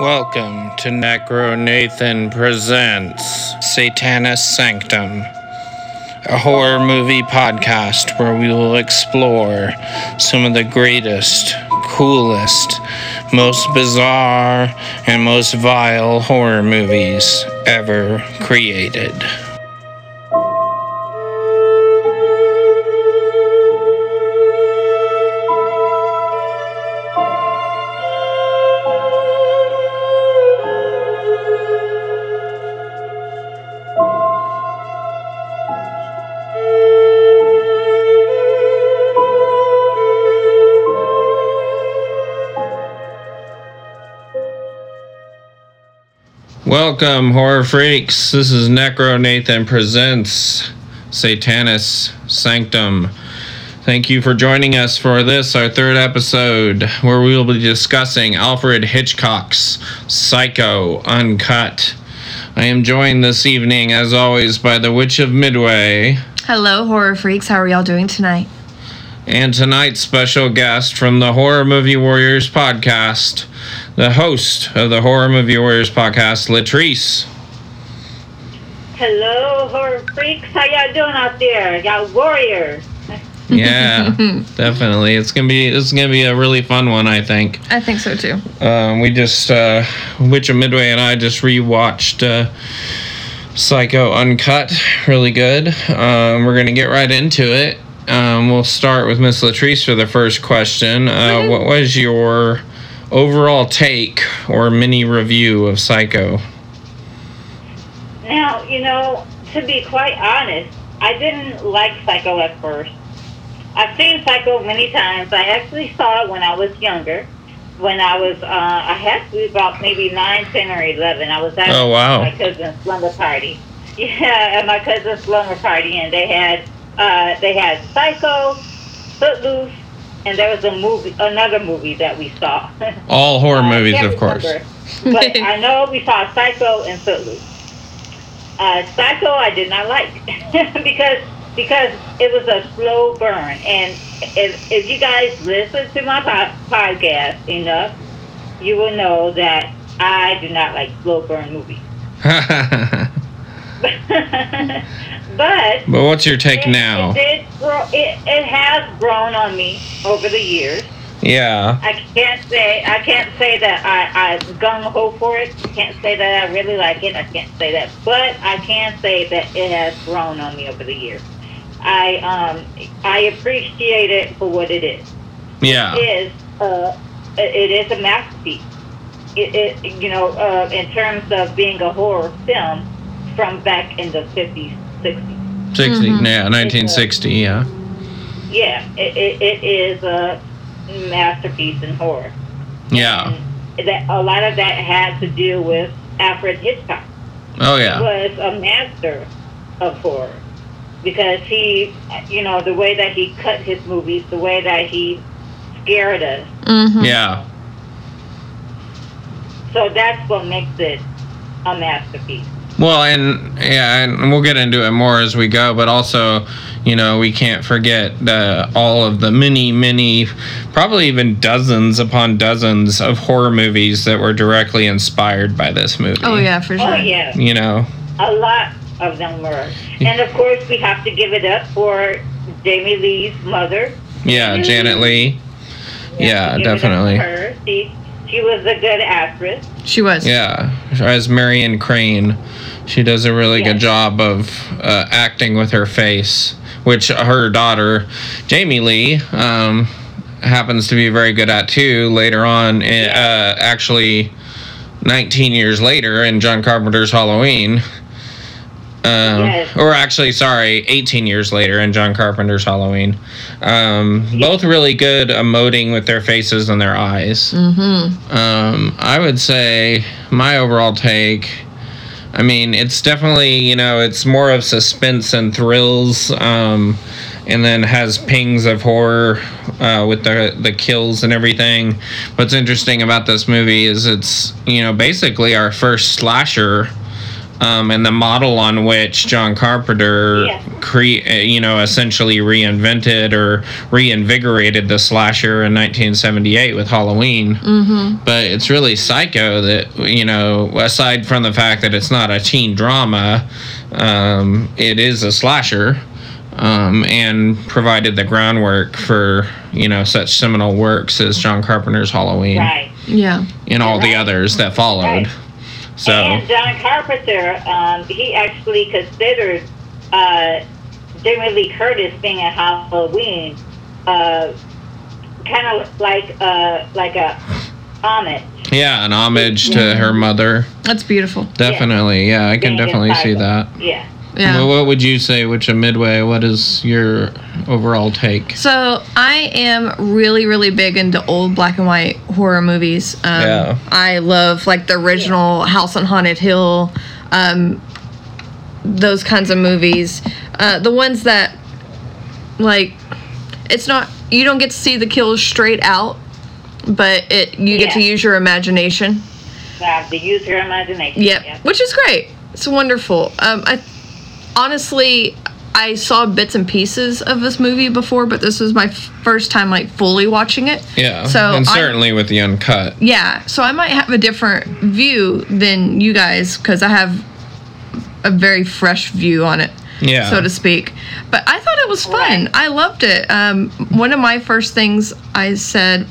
Welcome to NEKROnathan Presents Satanis Sanctum, a horror movie podcast where we will explore some of the greatest, coolest, most bizarre, and most vile horror movies ever created. Welcome, horror freaks. This is NEKROnathan Presents Satanis Sanctum. Thank you for joining us for this, our third episode, where we will be discussing Alfred Hitchcock's Psycho Uncut. I am joined this evening, as always, by the Witch of Midway. Hello, horror freaks. How are y'all doing tonight? And tonight's special guest from the Horror Movie Warriors podcast, the host of the Horror Movie Warriors podcast, Latrice. Hello, horror freaks. How y'all doing out there? Y'all warriors. Yeah, definitely. It's gonna be it's gonna be a really fun one, I think. I think so too. Um, we just uh, Witch of Midway and I just rewatched uh, Psycho Uncut. Really good. Um, we're gonna get right into it. Um, we'll start with Miss Latrice for the first question. Uh, what was your overall take or mini review of Psycho? Now, you know, to be quite honest, I didn't like Psycho at first. I've seen Psycho many times. I actually saw it when I was younger. When I was, uh, I had to be about maybe 9, 10, or 11. I was at Oh, wow. my cousin's slumber party. Yeah, at my cousin's slumber party, and they had, uh, they had Psycho, Footloose, and there was a movie, another movie that we saw. All horror I movies, of course. remember, but I know we saw Psycho and Footloose. Uh, Psycho, I did not like because because it was a slow burn, and if if you guys listen to my po- podcast enough, you will know that I do not like slow burn movies. But but what's your take it, now? It, did grow, it, it has grown on me over the years. Yeah. I can't say I can't say that I I gung ho for it. I can't say that I really like it. I can't say that, but I can say that it has grown on me over the years. I um I appreciate it for what it is. Yeah. It is uh it is a masterpiece. It, it you know uh, in terms of being a horror film from back in the fifties sixties. 60, Mhm. yeah, 1960, yeah. Yeah, it, it, it is a masterpiece in horror. Yeah. And that a lot of that had to do with Alfred Hitchcock. Oh, He yeah. was a master of horror because he, you know, the way that he cut his movies, the way that he scared us. Mm-hmm. Yeah. So that's what makes it a masterpiece. Well, and yeah, and we'll get into it more as we go, but also, you know, we can't forget uh, all of the many, many, probably even dozens upon dozens of horror movies that were directly inspired by this movie. Oh yeah, for sure. Oh yeah, You know, a lot of them were. And of course, we have to give it up for Jamie Lee's mother. yeah, Janet Leigh. We Yeah, have to give it up for definitely. Her. She, she was a good actress. She was. Yeah, as Marion Crane, she does a really good job of uh, acting with her face, which her daughter, Jamie Lee, um, happens to be very good at too. Later on, uh, actually, 19 years later in John Carpenter's Halloween. Um, Yes. Or actually, sorry, 18 years later in John Carpenter's Halloween. Um, Both really good emoting with their faces and their eyes. Mm-hmm. Um, I would say my overall take. I mean, it's definitely you know it's more of suspense and thrills, um, and then has pings of horror uh, with the the kills and everything. What's interesting about this movie is it's you know basically our first slasher um, and the model on which John Carpenter, Yeah. cre- uh, you know, essentially reinvented or reinvigorated the slasher in 1978 with Halloween. Mm-hmm. But it's really Psycho that you know, aside from the fact that it's not a teen drama, um, it is a slasher. Um, and provided the groundwork for you know such seminal works as John Carpenter's Halloween Right. Yeah. and all the others that followed. Right. So And John Carpenter, um, he actually considered uh, Jamie Lee Curtis being a Halloween, uh, kind of like uh, like a homage. yeah, an homage to her mother. That's beautiful. Definitely, yeah, I can being definitely see inside that. Yeah. Yeah. Well, what would you say, Witch of Midway? What is your overall take? So I am really, really big into old black and white horror movies. Um, Yeah. I love like the original House on Haunted Hill, um, those kinds of movies. Uh, the ones that, like, it's not you don't get to see the kills straight out, but it you get to use your imagination. You have to use your imagination. Yep, Yeah. which is great. It's wonderful. Um, I honestly, I saw bits and pieces of this movie before, but this was my f- first time like fully watching it. Yeah, So and I- certainly with the uncut. Yeah, so I might have a different view than you guys because I have a very fresh view on it, Yeah, so to speak. But I thought it was fun. Right. I loved it. Um, one of my first things I said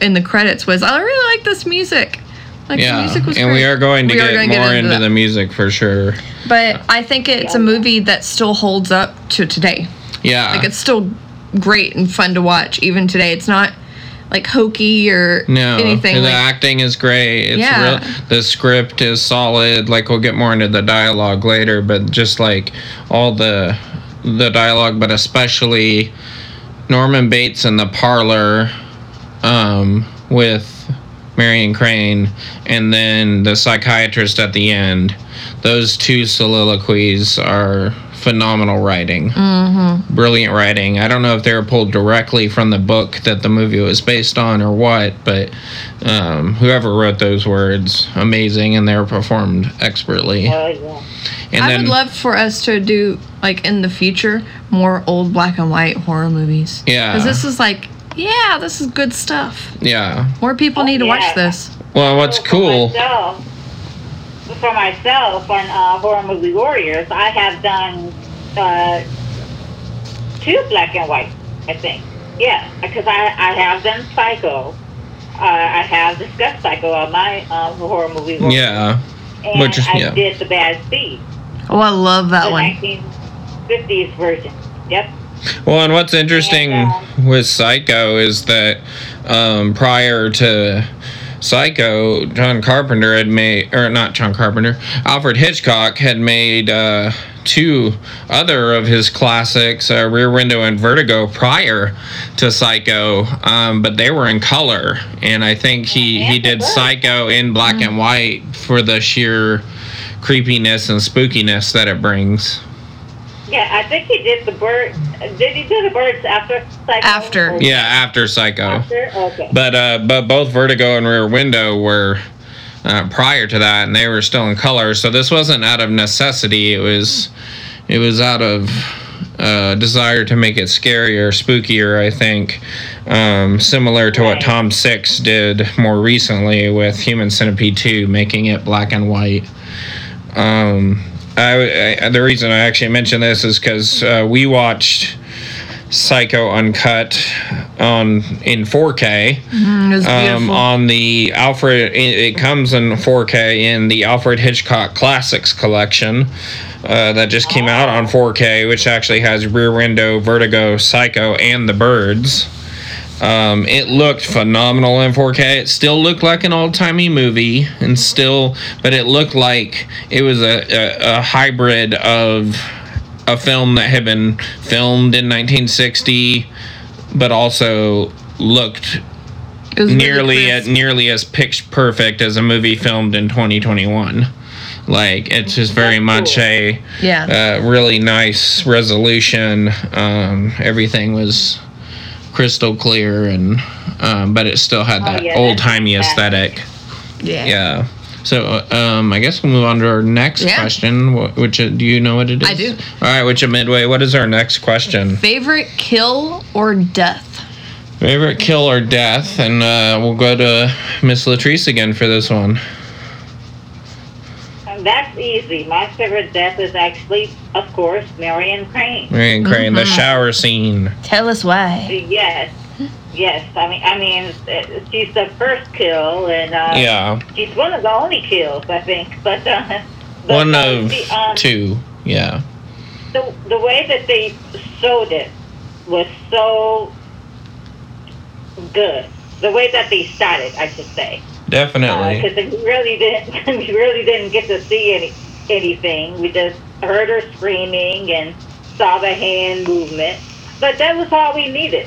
in the credits was, "I really like this music." Like the yeah, music was and great. we are going to We get gonna more into that. the music for sure. But I think it's a movie that still holds up to today. Yeah, Like it's still great and fun to watch even today. It's not like hokey or No, anything. the like, acting is great. It's Yeah. real, the script is solid. Like we'll get more into the dialogue later, but just like all the the dialogue, but especially Norman Bates in the parlor um, with Marion Crane, and then the psychiatrist at the end. Those two soliloquies are phenomenal writing. Mm-hmm. Brilliant writing. I don't know if they were pulled directly from the book that the movie was based on or what, but um, whoever wrote those words, amazing, and they were performed expertly. Yeah. And I then, would love for us to do like in the future more old black and white horror movies. Yeah. Because this is like, yeah, this is good stuff. yeah. More people Oh, need to watch this. Well, what's So for? Myself, for myself on uh, Horror Movie Warriors, I have done uh, two black and white, I think. Yeah, because I, I have done Psycho. Uh, I have discussed Psycho on my uh, Horror Movie Warriors. Yeah. And which is- I yeah. did The Bad Seed, Oh, I love that one. the one. 1950s version. Yep. Well, and what's interesting And, with Psycho is that um, prior to Psycho, John Carpenter had made, or not John Carpenter, Alfred Hitchcock had made uh, two other of his classics, uh, Rear Window and Vertigo, prior to Psycho, um, but they were in color. And I think he, he did Psycho in black and white for the sheer creepiness and spookiness that it brings. Yeah, I think he did the bird. Did he do the birds after Psycho? After. Or- Yeah, after Psycho. After? Okay. But uh, but both Vertigo and Rear Window were uh, prior to that, and they were still in color. So this wasn't out of necessity. It was it was out of uh, desire to make it scarier, spookier. I think, um, similar to what Tom Six did more recently with Human Centipede Two, making it black and white. Um, I, I the reason I actually mentioned this is because uh, we watched Psycho Uncut on in 4K Mm, it was um, on the Alfred. It, it comes in 4K in the Alfred Hitchcock Classics collection uh, that just came out on 4K, which actually has Rear Window, Vertigo, Psycho, and The Birds. Um, it looked phenomenal in 4K. It still looked like an old timey movie, and still, but it looked like it was a, a, a hybrid of a film that had been filmed in 1960, but also looked nearly at, nearly as pitch perfect as a movie filmed in 2021. Like it's just very That's much cool. a yeah. uh, really nice resolution. Um, everything was crystal clear, and um, but it still had Oh, that yeah, old timey aesthetic. yeah. Yeah. So, um, I guess we'll move on to our next Yeah. question. Wh- Which uh, do you know what it is? I do. All right, Witch of Midway? What is our next question? Favorite kill or death? Favorite kill or death? And uh, we'll go to Miss Latrice again for this one. And that's easy. My favorite death is actually, of course, Marion Crane. Marion Crane, the shower scene. Tell us why. Yes, yes. I mean, I mean, uh, she's the first kill, and uh, Yeah, she's one of the only kills, I think. But, uh, but one of the, um, two. Yeah, The the way that they showed it was so good. The way that they started, I should say. Definitely. because we really didn't we really didn't get to see any anything. We just heard her screaming and saw the hand movement, but that was all we needed.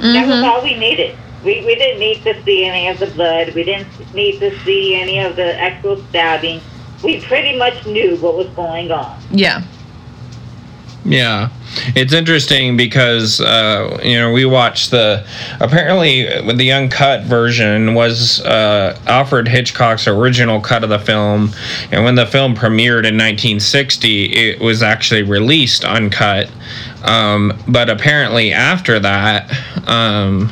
That was Mhm. all we needed. We we didn't need to see any of the blood. We didn't need to see any of the actual stabbing. We pretty much knew what was going on. Yeah. Yeah, it's interesting because uh, you know we watched the apparently the uncut version was uh, Alfred Hitchcock's original cut of the film, and when the film premiered in 1960, it was actually released uncut. Um, but apparently after that. Um,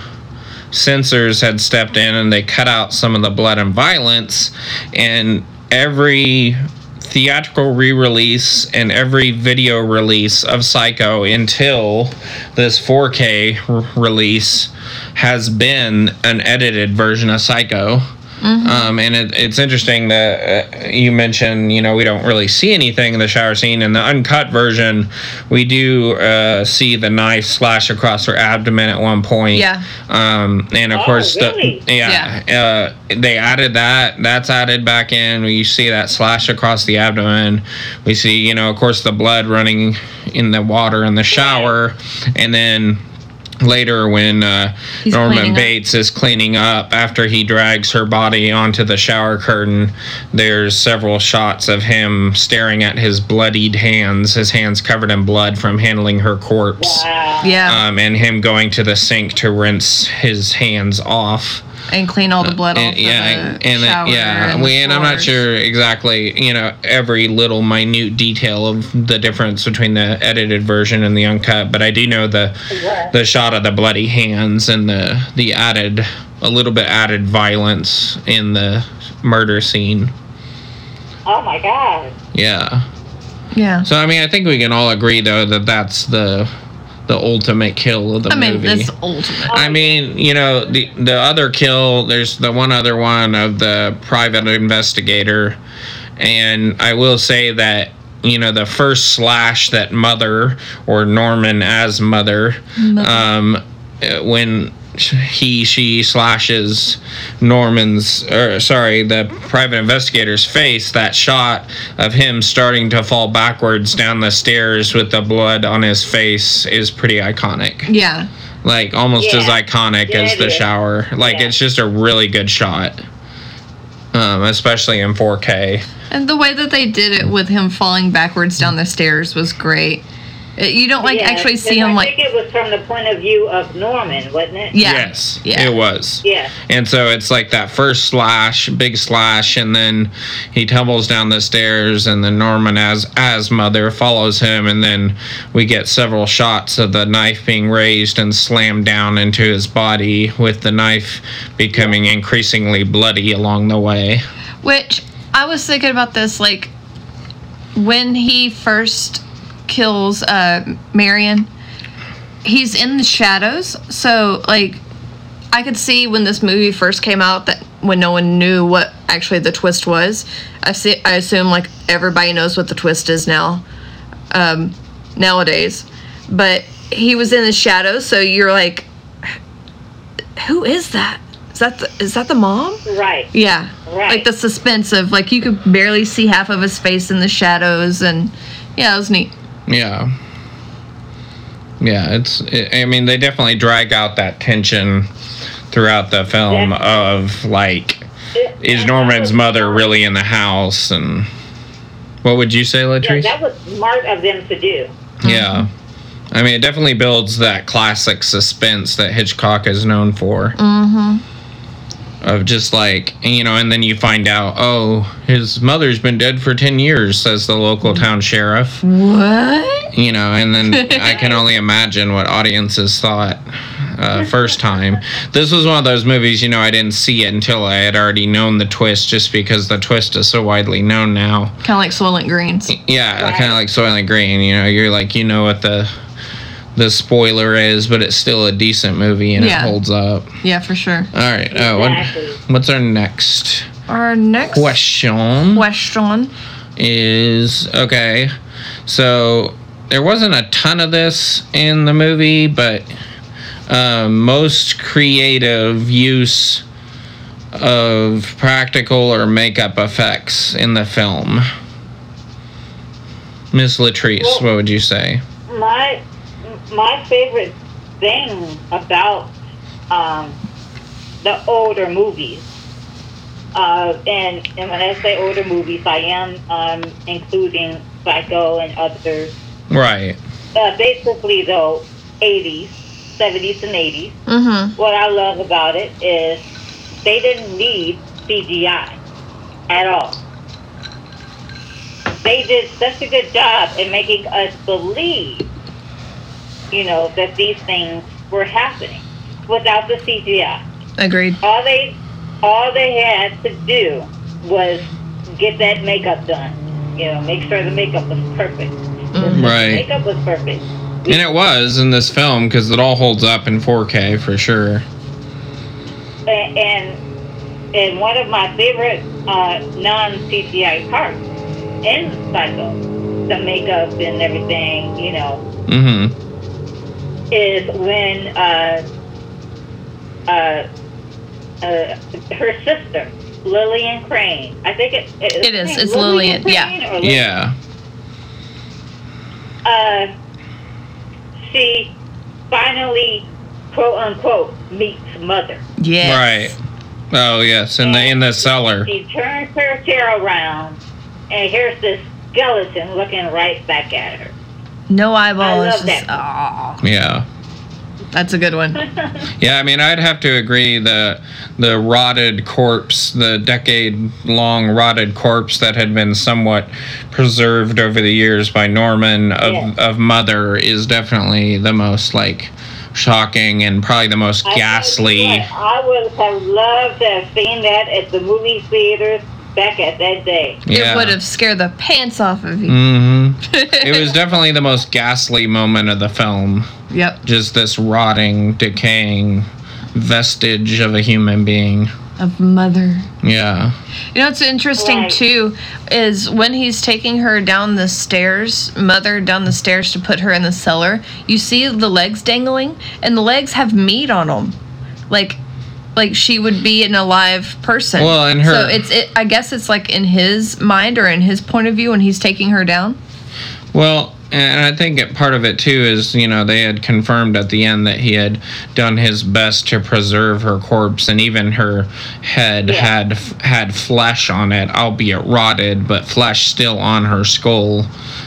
censors had stepped in and they cut out some of the blood and violence and every theatrical re-release and every video release of psycho until this 4k r- release has been an edited version of psycho um, and it, it's interesting that uh, you mentioned, you know, we don't really see anything in the shower scene. In the uncut version, we do uh, see the knife slash across her abdomen at one point. Yeah. Um, and of Oh, course, really? the yeah, Uh, they added that. That's added back in. We see that slash across the abdomen. We see, you know, of course, the blood running in the water in the shower, and then later when uh, Norman cleaning up. Bates is cleaning up after he drags her body onto the shower curtain. There's several shots of him staring at his bloodied hands, his hands covered in blood from handling her corpse, Wow. Yeah. um, and him going to the sink to rinse his hands off. And clean all the uh, blood And- off. yeah, the and it- shower yeah, and we the and I'm not sure exactly, you know, every little minute detail of the difference between the edited version and the uncut, but I do know the Right. the shot of the bloody hands and the the added a little bit added violence in the murder scene. Oh my God. Yeah. Yeah. So I mean, I think we can all agree though that that's the the ultimate kill of the I mean, movie. this ultimate. I mean, you know, the the other kill. There's the one other one of the private investigator, and I will say that you know the first slash that mother or Norman as mother, um, uh, when he she slashes Norman's or sorry the private investigator's face that shot of him starting to fall backwards down the stairs with the blood on his face is pretty iconic Yeah. like almost Yeah. as iconic Yeah, as the is. shower. Like Yeah. it's just a really good shot, um, especially in 4K. And the way that they did it with him falling backwards down the stairs was great. It- you don't like Yeah, actually see and him I like. think it was from the point of view of Norman, wasn't it? Yeah. Yes, Yeah. it was. Yeah. And so it's like that first slash, big slash, and then he tumbles down the stairs, and then Norman, as as mother, follows him, and then we get several shots of the knife being raised and slammed down into his body, with the knife becoming increasingly bloody along the way. Which I was thinking about this like when he first kills uh Marion, he's in the shadows. So like I could see when this movie first came out that when no one knew what actually the twist was. I see I assume like everybody knows what the twist is now. Um nowadays. But he was in the shadows, so you're like who is that? Is that the, is that the mom? Right. Yeah. Right. Like the suspense of like you could barely see half of his face in the shadows and yeah, it was neat. Yeah. Yeah, it's. It, I mean, they definitely drag out that tension throughout the film Yeah. of like, is Norman's mother really in the house? And what would you say, Latrice? Yeah, that was smart of them to do. Yeah. I mean, it definitely builds that classic suspense that Hitchcock is known for. Mm-hmm. Of just like you know and then you find out oh his mother's been dead for 10 years says the local town sheriff What? you know and then i can only imagine what audiences thought uh, first time this was one of those movies you know i didn't see it until i had already known the twist just because the twist is so widely known now Kind of like Soylent Greens. yeah Right. kind of like soylent green you know you're like you know what the the spoiler is but it's still a decent movie and Yeah. it holds up Yeah, for sure. all right oh what, what's our next Our next question question. is okay. So there wasn't a ton of this in the movie, but uh, most creative use of practical or makeup effects in the film. Miss Latrice, Well- what would you say? my my favorite thing about um, the older movies, uh, and and when I say older movies, I am um, including Psycho and others. Right. Uh, basically, though, 80s, 70s, and 80s. Mm-hmm. What I love about it is they didn't need CGI at all. They did such a good job in making us believe, you know, that these things were happening without the CGI. Agreed. All they, all they had to do was get that makeup done. You know, make sure the makeup was perfect. Mhm. Right. Makeup was perfect. And it was in this film because it all holds up in 4K for sure. and and, and one of my favorite uh, non CGI parts in Psycho, the makeup and everything, you know, Mm-hmm. Is when uh, uh, uh, her sister Lillian Crane. I think it, it, It is. It's Lillian, yeah. Crane or Lil- Yeah. Uh, she finally, quote unquote, meets mother. Yes. Right. Oh yes, in the in the cellar. She turns her chair around, and here's this skeleton looking right back at her. No eyeballs. I love just- that. aw, Yeah. that's a good one. Yeah, I mean, I'd have to agree. The the rotted corpse, the decade long rotted corpse that had been somewhat preserved over the years by Norman of, Yeah. of Mother is definitely the most like shocking and probably the most I ghastly. what, I would have loved to have seen that at the movie theaters back at that day. Yeah. It would have scared the pants off of you. hmm It was definitely the most ghastly moment of the film. Yep. Just this rotting, decaying vestige of a human being. Of mother. Yeah. You know what's interesting Right. too is when he's taking her down the stairs, mother down the stairs to put her in the cellar. You see the legs dangling, and the legs have meat on them, like, like she would be an alive person. Well, and her- So it's it. I guess it's like in his mind or in his point of view when he's taking her down. Well, and I think part of it too is you know they had confirmed at the end that he had done his best to preserve her corpse, and even her head Yeah. had had flesh on it, albeit rotted, but flesh still on her skull.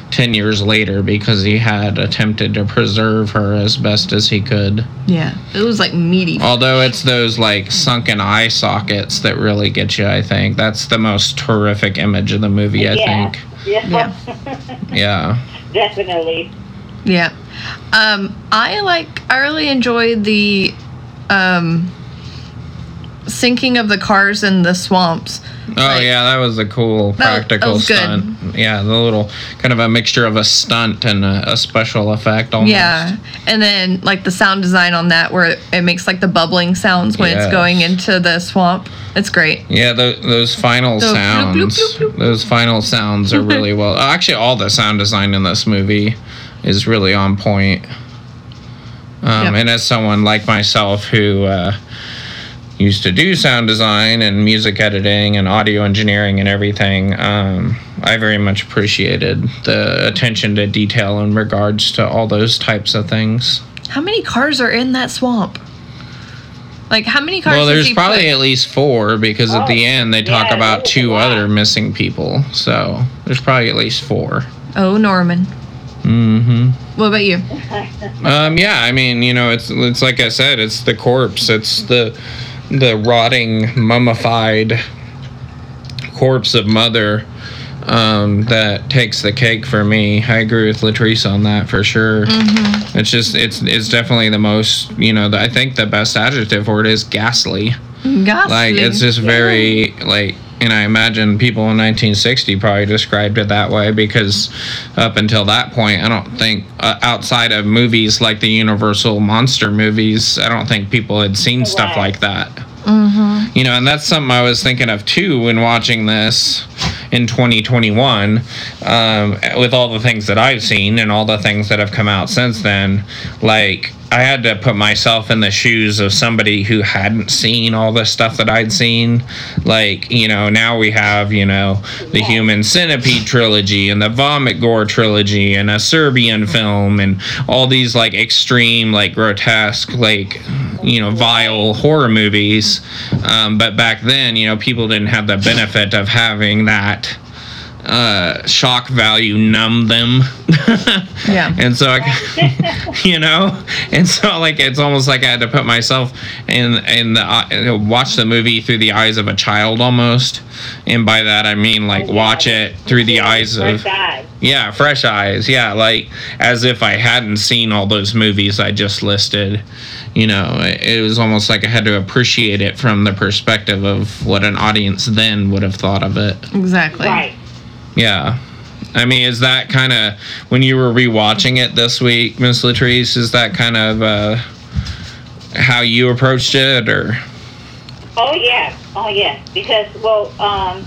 Ten years later, because he had attempted to preserve her as best as he could. Yeah, it was like meaty. Although it's those like sunken eye sockets that really get you, I think that's the most horrific image of the movie. I yeah. think, Yeah. yeah. Definitely. Yeah. Um, I like I really enjoyed the um sinking of the cars in the swamps. Oh Like- yeah, that was a cool That- that practical good. stunt. Yeah, the little kind of a mixture of a stunt and a, a special effect almost. Yeah. And then like the sound design on that where it, it makes like the bubbling sounds when Yes. it's going into the swamp. It's great. Yeah, tho- those final The sounds. bloop, bloop, bloop. Those final sounds are really well. Actually, all the sound design in this movie is really on point. Um, Yep. And as someone like myself who uh, used to do sound design and music editing and audio engineering and everything, um, I very much appreciated the attention to detail in regards to all those types of things. How many cars are in that swamp? Like how many cars Well, there's probably put? at least four because at the Oh, end they talk yeah, about two other missing people. So there's probably at least four. Oh, Norman. Mm-hmm. What about you? Um, yeah, I mean, you know, it's it's like I said, it's the corpse, it's the the rotting, mummified corpse of mother um, that takes the cake for me. I agree with Latrice on that for sure. It's just it's it's definitely the most you know. The, I think the best adjective for it is ghastly. Ghastly. Like it's just very like. And I imagine people in 1960 probably described it that way because up until that point, I don't think uh, outside of movies like the Universal monster movies, I don't think people had seen stuff like that. You know, and that's something I was thinking of too when watching this in 2021 um, with all the things that I've seen and all the things that have come out since then. Like, I had to put myself in the shoes of somebody who hadn't seen all the stuff that I'd seen. Like, you know, now we have, you know, the Human Centipede trilogy and the Vomit Gore trilogy and a Serbian film and all these like extreme, like grotesque, like, you know, vile horror movies. Um, but back then, you know, people didn't have the benefit of having that uh, shock value numb them. Yeah. And so, I, you know, and so like it's almost like I had to put myself in in the uh, watch the movie through the eyes of a child almost, and by that I mean like watch it through the eyes of yeah, fresh eyes. Yeah, like as if I hadn't seen all those movies I just listed. You know, it, it was almost like I had to appreciate it from the perspective of what an audience then would have thought of it. exactly. Right. Yeah. I mean, is that kind of when you were rewatching it this week, Miss Latrice? Is that kind of uh, how you approached it, or Oh yeah, oh yeah. Because well, um,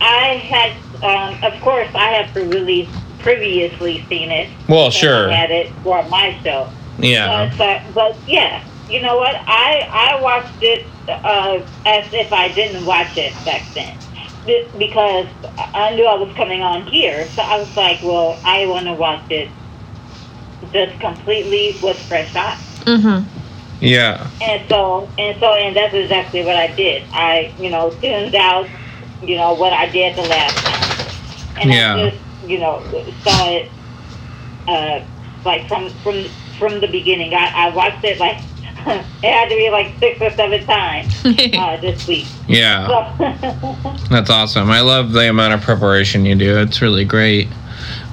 I had, um, of course, I have really previously seen it. well, sure, I had it for my show. yeah, But, but, but yeah, you know what? I I watched it uh, as if I didn't watch it back then. Be- Because I knew I was coming on here, so I was like, "Well, I want to watch it just completely with fresh eyes." Mm-hmm. yeah, And so, and so, and that's exactly what I did. I, you know, tuned out, you know, what I did the last time, and Yeah. I just, you know, saw it, uh, like from from from the beginning. I, I watched it like it had to be like six or seven times uh, this week. yeah. So, That's awesome. I love the amount of preparation you do. It's really great.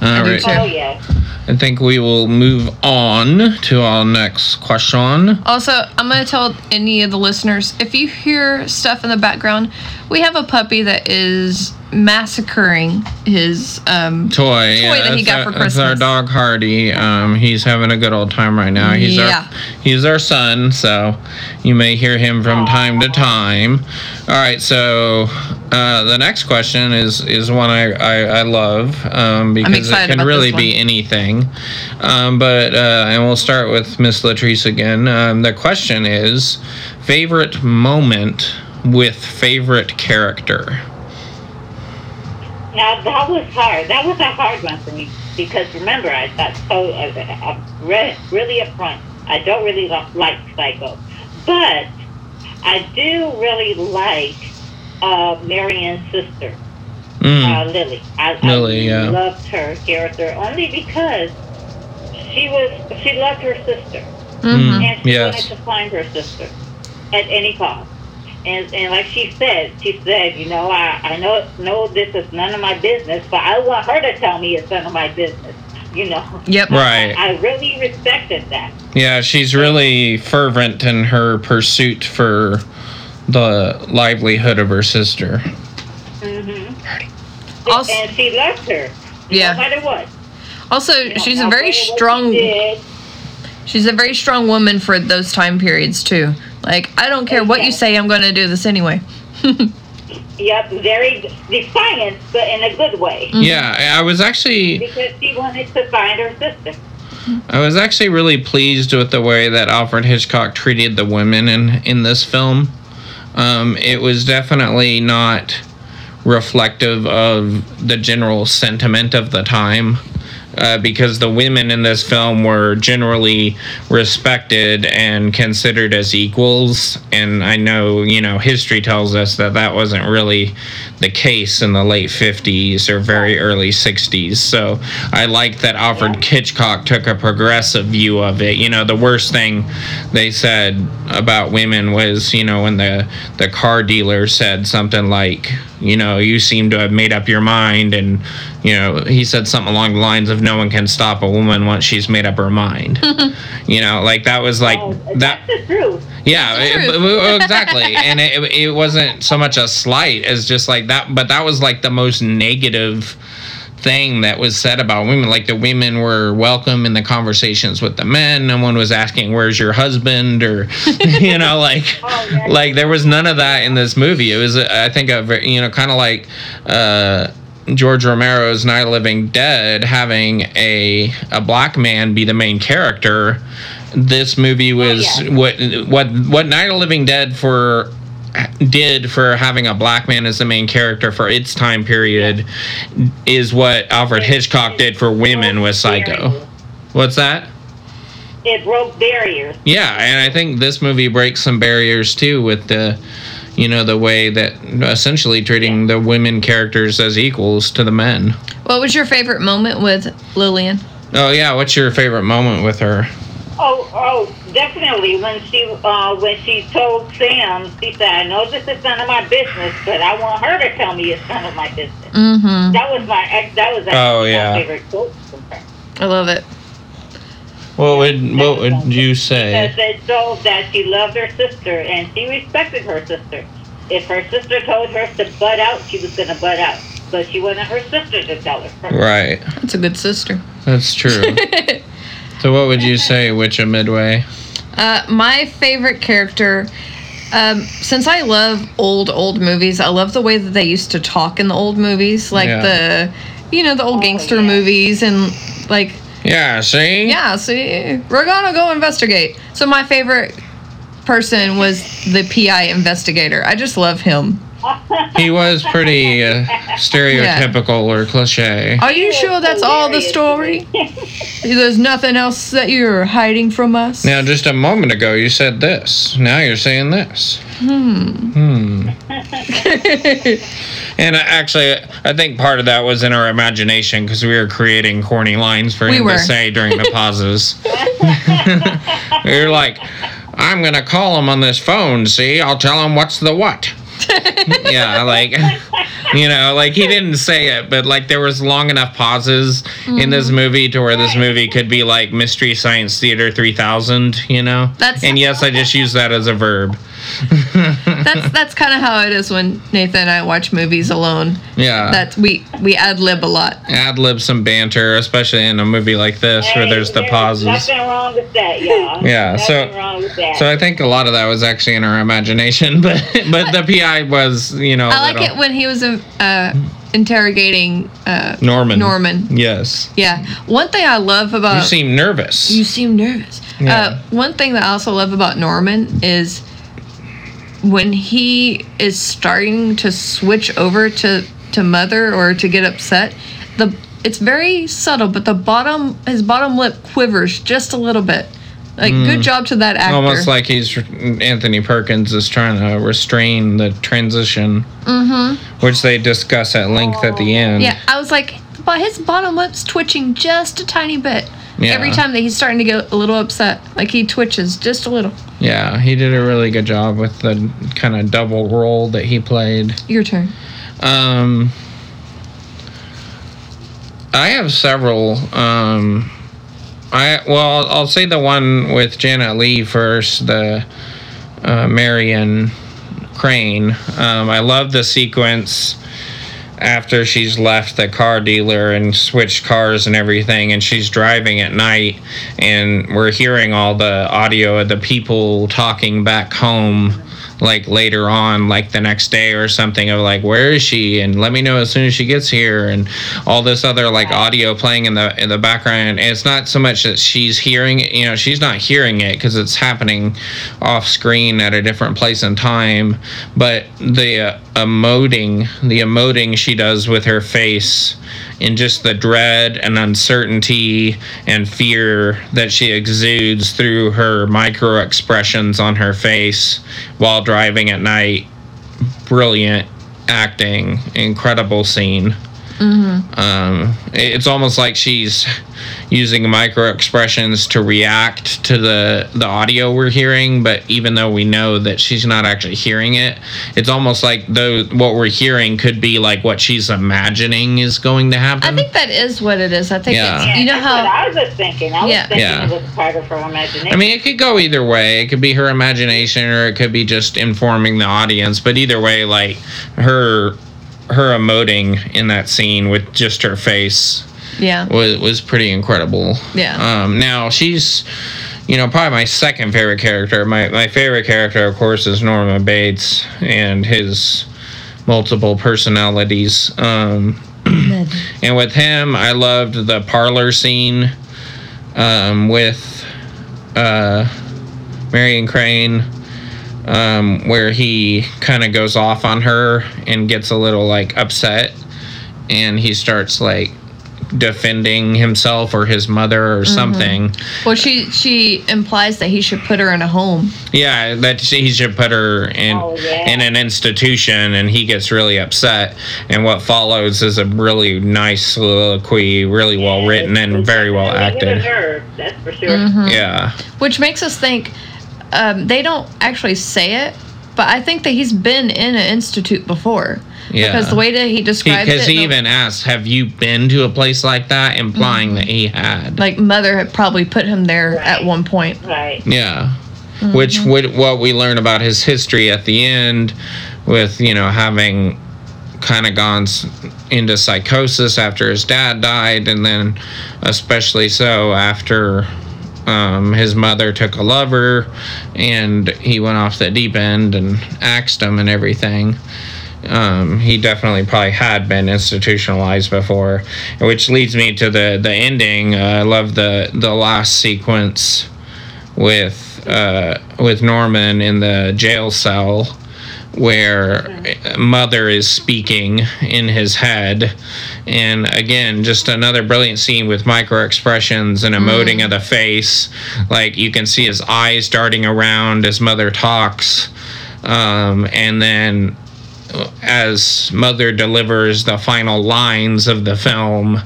All do right, too. oh yeah, I think we will move on to our next question. Also, I'm going to tell any of the listeners if you hear stuff in the background, we have a puppy that is massacring his um Toy, yeah, that he got our, for that's our dog Hardy. Um, he's having a good old time right now. He's Yeah. our he's our son, so you may hear him from time to time. All right, so uh, the next question is is one I I, I love um, because it can really be anything. Um, but uh, and we'll start with Miss Latrice again. Um, the question is favorite moment with favorite character. Now that was hard. That was a hard one for me because remember, I got so uh, uh, re- really upfront. I don't really lo- like Psycho, but I do really like uh, Marion's sister, Mm, uh, Lily. I, Lily, I yeah. loved her character only because she was she loved her sister mhm. and she yes. wanted to find her sister at any cost. And, and like she said, she said, you know, I, I know know this is none of my business, but I want her to tell me it's none of my business. You know, Yep. Right. I really respected that. Yeah, she's really fervent in her pursuit for the livelihood of her sister. Mm-hmm. Also- and she loved her, Yeah. no matter what. Also, You know, she's a very matter what she strong she's a very strong woman for those time periods too. Like, I don't care what you say, I'm going to do this anyway. Yep, very defiant, but in a good way, Yeah, I was actually because she wanted to find her sister. I was actually really pleased with the way that Alfred Hitchcock treated the women in in this film. Um, it was definitely not reflective of the general sentiment of the time. Uh, because the women in this film were generally respected and considered as equals. And I know, you know, history tells us that that wasn't really the case in the late 50s or very early 60s. So I like that Alfred Hitchcock took a progressive view of it. You know, the worst thing they said about women was, you know, when the, the car dealer said something like, you know, you seem to have made up your mind. And, you know, he said something along the lines of, no one can stop a woman once she's made up her mind. you know, like that was like Oh, that. Yeah, it- exactly. and it, it wasn't so much a slight as just like that, but that was like the most negative thing that was said about women. Like the women were welcome in the conversations with the men. No one was asking, "Where's your husband?" or you know, like Oh, yeah. like there was none of that in this movie. It was, I think, a very, you know, kind of like. Uh, George Romero's Night of Living Dead having a a black man be the main character. This movie was yeah. what what what Night of Living Dead for did for having a black man as the main character for its time period is what Alfred Hitchcock did for women with Psycho. What's that? It broke barriers. Yeah, and I think this movie breaks some barriers too with the you know the way that essentially treating the women characters as equals to the men. What was your favorite moment with Lillian? Oh yeah, what's your favorite moment with her? Oh, oh, definitely. When she, uh, when she told Sam, she said, "I know this is none of my business, but I want her to tell me it's none of my business." Mm-hmm. That was my, ex- that was actually Oh, yeah. my favorite quote from her. I love it. What would what would you say? Because it showed that she loved her sister and she respected her sister. If her sister told her to butt out, she was going to butt out. But she wanted her sister to tell her first. Right, That's a good sister. that's true. so what would you say, Witch of Midway? Uh, my favorite character, um, since I love old old movies, I love the way that they used to talk in the old movies, like Yeah. the, you know, the old Oh, gangster yeah. movies and like, Yeah, see? yeah, see, we're gonna go investigate. So my favorite person was the PI investigator. I just love him. He was pretty uh, stereotypical or cliche. Are you sure that's all the story? There's nothing else that you're hiding from us. Now, just a moment ago, you said this. Now you're saying this. Hmm. Hmm. And uh, actually, I think part of that was in our imagination because we were creating corny lines for We him were. to say during the pauses. we were like, I'm going to call him on this phone, see? I'll tell him what's the what. yeah, like, you know, like he didn't say it, but like there was long enough pauses in this Mm-hmm. movie to where this movie could be like Mystery Science Theater 3000, you know? That's- and yes, I just use that as a verb. That's that's kind of how it is when Nathan and I watch movies alone. Yeah. That we we ad lib a lot. Ad lib some banter, especially in a movie like this where there's the pauses. Nothing wrong with that, y'all. Yeah, so- Nothing wrong with that. So I think a lot of that was actually in our imagination, but but the PI was, you know, I like little- it when he was uh, interrogating uh, Norman. Norman. Yes. Yeah. One thing I love about You seem nervous. You seem nervous. Yeah. Uh, one thing that I also love about Norman is when he is starting to switch over to to mother or to get upset. The it's very subtle, but the bottom his bottom lip quivers just a little bit. Like good job to that actor. Mm. Almost like he's Anthony Perkins is trying to restrain the transition, mm-hmm. which they discuss at length at the end. yeah, I was like, but his bottom lip's twitching just a tiny bit. Yeah. Every time that he's starting to get a little upset, like he twitches just a little. Yeah, he did a really good job with the kind of double role that he played. Your turn. Um, I have several. Um, I well, I'll say the one with Janet Leigh first. The uh, Marion Crane. Um, I love the sequence after she's left the car dealer and switched cars and everything, and she's driving at night, and we're hearing all the audio of the people talking back home like later on like the next day or something of like where is she? And let me know as soon as she gets here. And all this other like audio playing in the in the background. And it's not so much that she's hearing it you know she's not hearing it because it's happening off screen at a different place and time. But the uh, emoting the emoting she does with her face and just the dread and uncertainty and fear that she exudes through her micro expressions on her face while driving at night. Brilliant acting, incredible scene. Um, it's almost like she's using micro expressions to react to the the audio we're hearing, but even though we know that she's not actually hearing it, it's almost like though what we're hearing could be like what she's imagining is going to happen. I think that is what it is. I think Yeah. it's, you know that's what how I was just thinking. I was Yeah. thinking Yeah. it was part of her imagination. I mean, it could go either way. It could be her imagination, or it could be just informing the audience. But either way, like her her emoting in that scene with just her face yeah. was was pretty incredible. Yeah. Um, now she's, you know, probably my second favorite character. My my favorite character, of course, is Norman Bates and his multiple personalities. Um, and with him, I loved the parlor scene um, with uh, Marion Crane. Um, where he kind of goes off on her and gets a little like upset, and he starts like defending himself or his mother or something. Well, she she implies that he should put her in a home. Yeah, that she- he should put her in Oh, yeah. in an institution, and he gets really upset. And what follows is a really nice soliloquy, really well written and very well Definitely hit a acted. nerve, that's for sure. Mm-hmm. Yeah, Which makes us think um, they don't actually say it, but I think that he's been in an institute before. Yeah. Because the way that he describes because it, he the- even asked, "Have you been to a place like that?" Implying that he had. like mother had probably put him there at one point. Right. Yeah. Which would what we learn about his history at the end with, you know, having kind of gone into psychosis after his dad died and then especially so after um, his mother took a lover and he went off the deep end and axed him and everything. Um, he definitely probably had been institutionalized before, which leads me to the the ending. Uh, I love the the last sequence with uh, with Norman in the jail cell where mother is speaking in his head. And again just another brilliant scene with micro expressions and emoting of the face. Like you can see his eyes darting around as mother talks. Um, and then as mother delivers the final lines of the film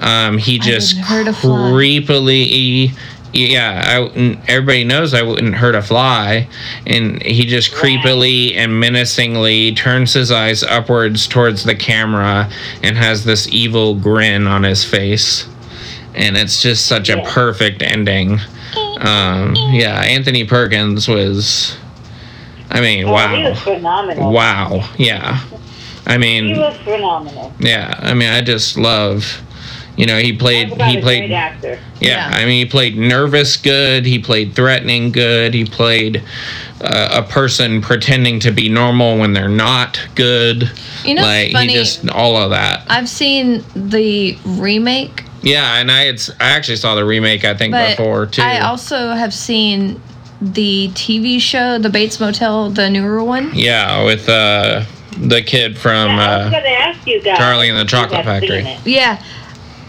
um, he just wouldn't hurt a fly. creepily yeah I, wouldn't- everybody knows i wouldn't hurt a fly. And he just creepily and menacingly turns his eyes upwards towards the camera and has this evil grin on his face. And it's just such a perfect ending. Um, yeah anthony perkins was i mean Oh, he wow. was phenomenal. wow yeah. I He mean was phenomenal. yeah i mean i just love you know he played Talk about he a played great actor. yeah, Yeah. I mean, he played nervous good. He played threatening good. He played uh, a person pretending to be normal when they're not good. You know, like funny. he just all of that. I've seen the remake, Yeah, and I had s- I actually saw the remake I think but before too. I also have seen the TV show, The Bates Motel, the newer one. yeah, with uh, the kid from Yeah, I was uh, going to ask you guys. Charlie and the Chocolate you have seen Factory. Yeah,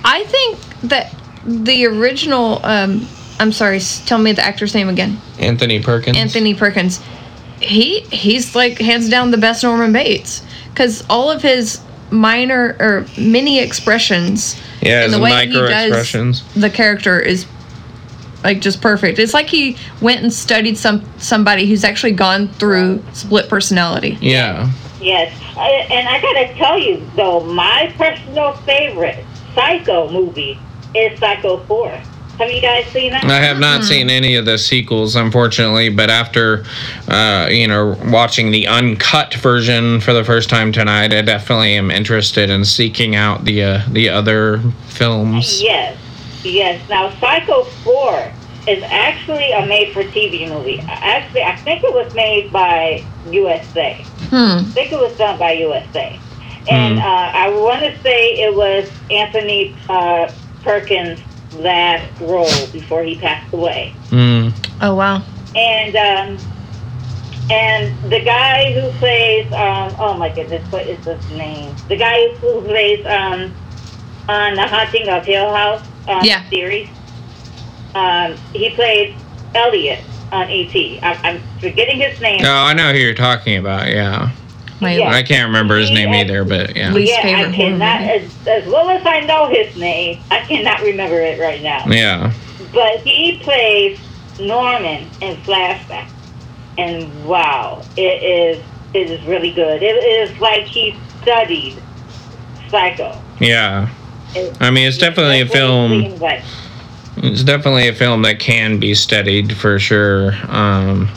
I think that the original. Um, I'm sorry. Tell me the actor's name again. Anthony Perkins. Anthony Perkins. He he's like hands down the best Norman Bates because all of his minor or mini expressions Yeah, and his the way he micro does expressions. the character is like just perfect. It's like he went and studied some somebody who's actually gone through split personality. Yeah. Yes, I, and I gotta tell you though, my personal favorite Psycho movie is Psycho Four. Have you guys seen that? I have not seen any of the sequels, unfortunately, but after, uh, you know, watching the uncut version for the first time tonight, I definitely am interested in seeking out the uh, the other films. Yes, yes. Now Psycho Four is actually a made-for-TV movie. Actually, I think it was made by USA. Hmm. I think it was done by USA. And Hmm. uh, I want to say it was Anthony uh, Perkins' last role before he passed away. Mm. Oh wow. And um, and the guy who plays um, oh my goodness, what is his name? The guy who plays um, on the Haunting of Hill House um, Yeah. series. Um, he played Elliot on ET. I, I'm forgetting his name. Oh, I know who you're talking about. Yeah, My Yeah. I can't remember his name either, but yeah, Least yeah, favorite I cannot. As, as well as I know his name, I cannot remember it right now. yeah, But he plays Norman in Flashback, and wow, it is it is really good. It is like he studied Psycho. yeah. It- I mean, it's definitely a that's what it film. like. It's definitely a film that can be studied for sure. Um,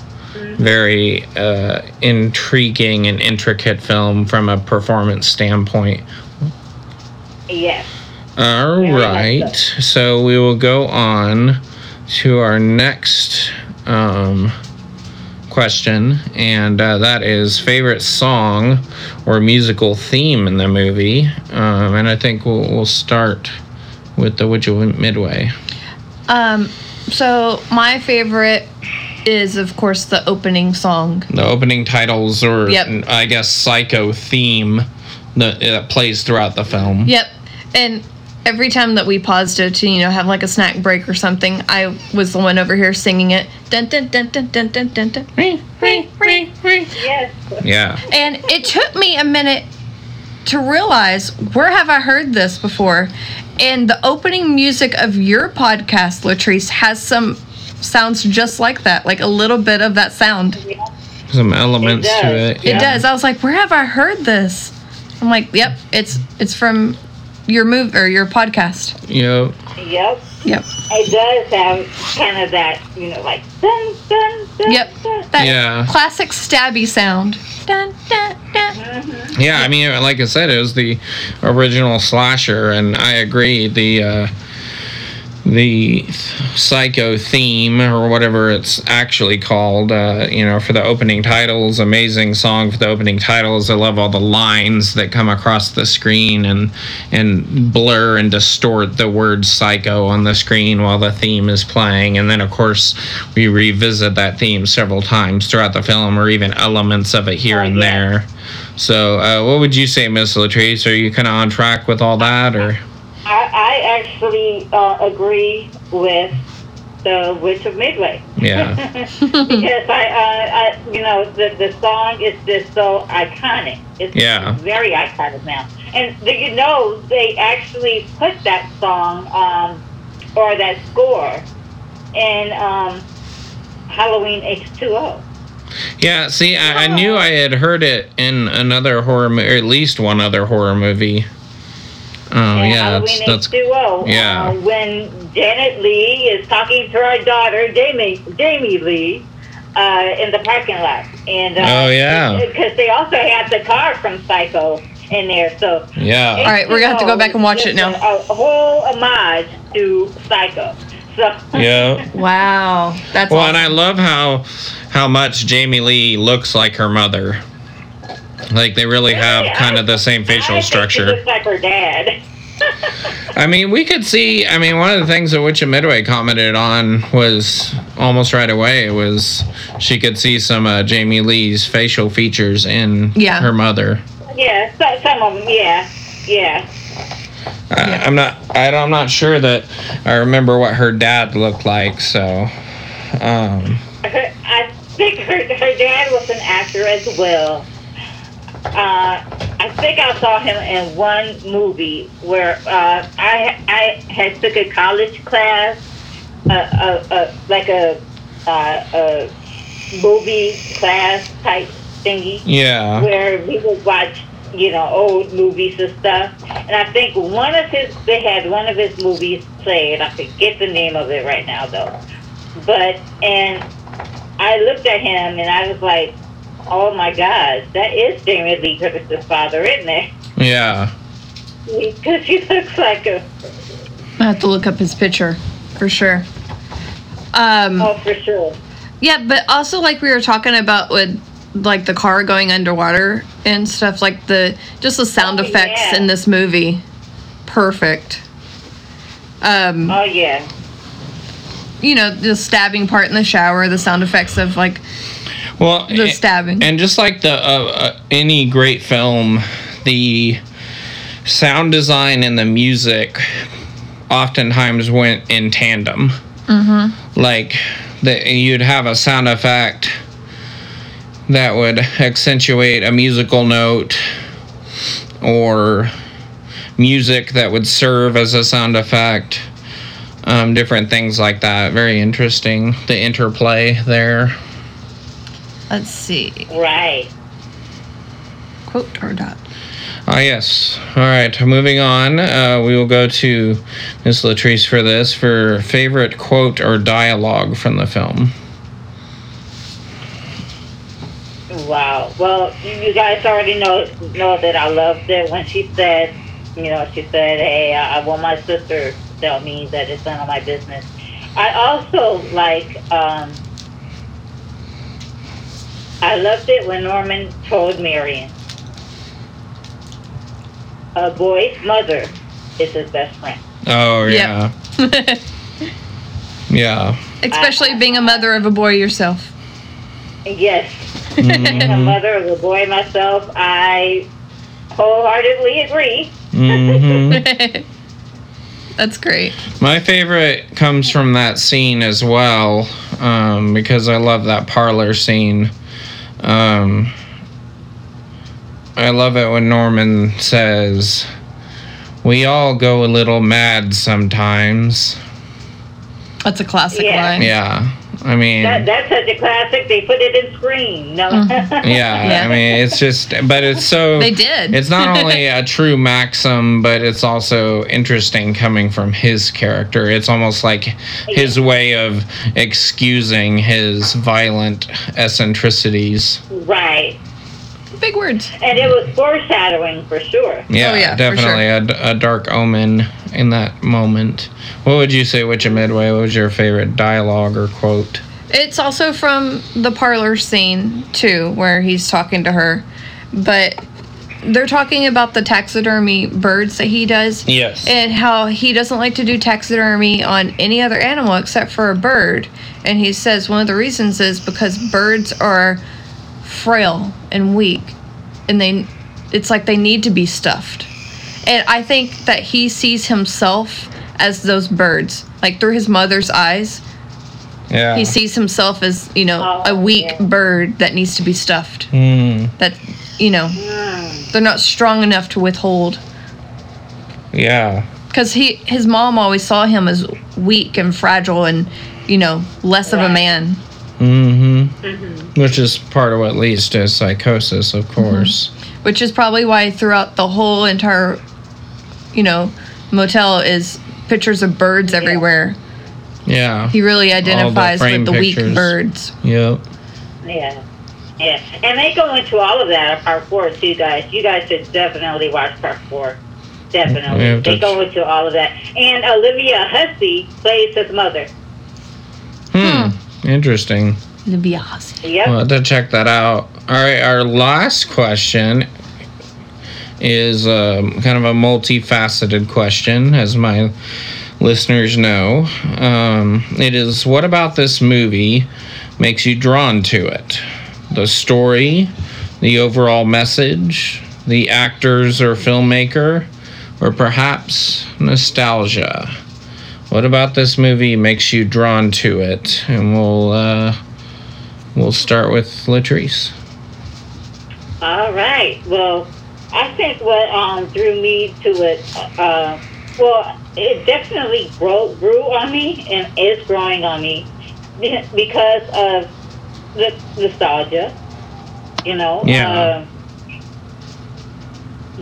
very uh, intriguing and intricate film from a performance standpoint. Yes. All Very much right, so we will go on to our next um, question, and uh, that is favorite song or musical theme in the movie. Um, and I think we'll, we'll start with the Witch of Midway. Um, so my favorite is of course the opening song. The opening titles, or Yep. I guess psycho theme that, uh, that plays throughout the film. Yep. And every time that we paused it to, you know, have like a snack break or something, I was the one over here singing it. Dun dun dun dun dun dun dun dun. Yes. Yeah. And it took me a minute to realize where have I heard this before? And the opening music of your podcast, Latrice, has some sounds just like that, like a little bit of that sound. Some elements It to does. it. It does. I was like, where have I heard this? I'm like, yep, it's it's from your move or your podcast. Yep. Yep. Yep. It does have kind of that, you know, like dun dun dun. Yep. dun. That Yeah. classic stabby sound. Dun, dun, dun. Yeah, I mean, like I said, it was the original slasher, and I agree. The uh, the psycho theme, or whatever it's actually called, uh, you know, for the opening titles, amazing song for the opening titles. I love all the lines that come across the screen and and blur and distort the word psycho on the screen while the theme is playing. And then, of course, we revisit that theme several times throughout the film, or even elements of it here Oh, and yeah. there. So, uh, what would you say, Miss Latrice? Are you kind of on track with all that, or? I, I actually uh, agree with the Witch of Midway. Yeah. because I, uh, I, you know, the the song is just so iconic. It's Yeah. very iconic now. And do you know they actually put that song um, or that score in um, Halloween H2O. Yeah, see, I, I knew I had heard it in another horror movie, or at least one other horror movie. Oh, And yeah, that's, that's H2O. yeah. Uh, when Janet Leigh is talking to her daughter, Jamie, Jamie Lee, uh, in the parking lot. And uh, Oh, yeah. Because they also have the car from Psycho in there. So yeah. All right, we're gonna have to go back and watch it now. A, a whole homage to Psycho. So Yeah. Wow. That's Well, awesome. and I love how how much Jamie Lee looks like her mother. Like they really have kind I- of the same I facial think She structure. looks like her dad. I mean, we could see. I mean, one of the things that Witch of Midway commented on was almost right away was she could see some uh, Jamie Lee's facial features in Yeah. her mother. yeah, so, some of them. Yeah, yeah. I, I'm not. I, don't- I'm not sure that I remember what her dad looked like. So, um, Her, I think her, her dad was an actor as well. Uh, I think I saw him in one movie where uh, I I had took a college class, uh, uh, uh, like a uh, a movie class type thingy. yeah, where we would watch, you know, old movies and stuff. And I think one of his, they had one of his movies played. I forget the name of it right now, though. But, and I looked at him and I was like, oh my gosh, that is Jamie Lee Curtis's father, isn't it? yeah, Because he looks like a, I have to look up his picture for sure. Um, oh, for sure. yeah, but also like we were talking about with like the car going underwater and stuff like the just the sound Oh, effects yeah. in this movie, perfect. Um, Oh, yeah. you know the stabbing part in the shower, the sound effects of like well, the stabbing. And just like the uh, uh, any great film, the sound design and the music oftentimes went in tandem. Like that, you'd have a sound effect that would accentuate a musical note, or music that would serve as a sound effect. Um, different things like that. Very interesting. The interplay there. Let's see. Right. Quote or dot. Ah, yes. All right. Moving on, uh, we will go to Miss Latrice for this for favorite quote or dialogue from the film. Wow. Well, you you guys already know know that I loved it when she said, you know, she said, "Hey, I I want my sister to tell me that it's none of my business." I also like. um I loved it when Norman told Marion, "A boy's mother is his best friend." Oh yeah, Yep. yeah. Especially being a mother of a boy yourself. Yes, being a mother of a boy myself, I wholeheartedly agree. hmm That's great. My favorite comes from that scene as well, um, because I love that parlor scene. Um, I love it when Norman says, "We all go a little mad sometimes." That's a classic Yeah. line. Yeah, I mean, That, that's such a classic. They put it in Scream. No. yeah, mm-hmm. Yeah. I mean, it's just, but it's so. They did. It's not only a true maxim, but it's also interesting coming from his character. It's almost like his way of excusing his violent eccentricities. right. Big words. And it was foreshadowing for sure. Yeah, Oh, yeah, for definitely a dark omen in that moment. What would you say, Witch of Midway? What was your favorite dialogue or quote? It's also from the parlor scene too, where he's talking to her, but they're talking about the taxidermy birds that he does. Yes. And how he doesn't like to do taxidermy on any other animal except for a bird. And he says one of the reasons is because birds are frail and weak and they it's like they need to be stuffed. And I think that he sees himself as those birds, like through his mother's eyes. yeah. He sees himself as, you know, Oh, a weak yeah. bird that needs to be stuffed. Hmm. That, you know, Mm. they're not strong enough to withhold. Yeah. Because he, his mom always saw him as weak and fragile and, you know, less of a Right. man. Mm-hmm. Mhm. Which is part of what leads to psychosis, of course. Which is probably why throughout the whole entire, you know, motel is pictures of birds everywhere. Yeah. He really identifies frame with the pictures. weak birds. Yep. Yeah. Yeah. And they go into all of that part four too, guys. You guys should definitely watch part four. Definitely. Yeah, they go into all of that. And Olivia Hussey plays his mother. Hmm. Interesting. Libiase. Yep. We'll have to check that out. All right, our last question is um, kind of a multifaceted question, as my listeners know. Um, it is what about this movie makes you drawn to it? The story, the overall message, the actors or filmmaker, or perhaps nostalgia? What about this movie makes you drawn to it? And we'll uh, we'll start with Latrice. All right. Well, I think what um, drew me to it, uh, well, it definitely grow, grew on me and is growing on me because of the nostalgia. You know, Yeah. Um,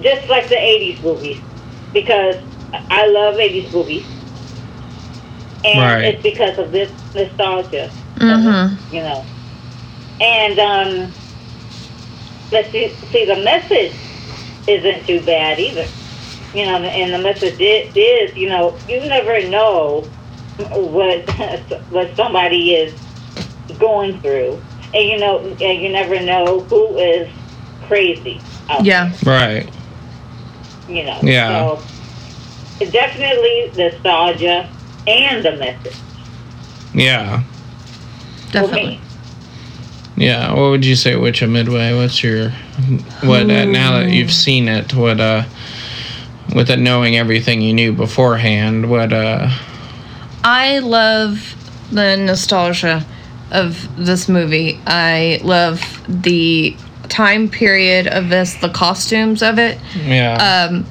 just like the '80s movies, because I love '80s movies, and Right. it's because of this nostalgia Mm-hmm. you know. And um, let's see, see, the message isn't too bad either. You know, and the message is, is you know, you never know what what somebody is going through, and you know, and you never know who is crazy. out Yeah. Right. you know. Yeah. So definitely nostalgia and the message. Yeah. for Definitely. Yeah. What would you say, Witch of Midway? What's your what uh, now that you've seen it? What uh, with it knowing everything you knew beforehand, what uh I love the nostalgia of this movie. I love the time period of this, the costumes of it. yeah. Um,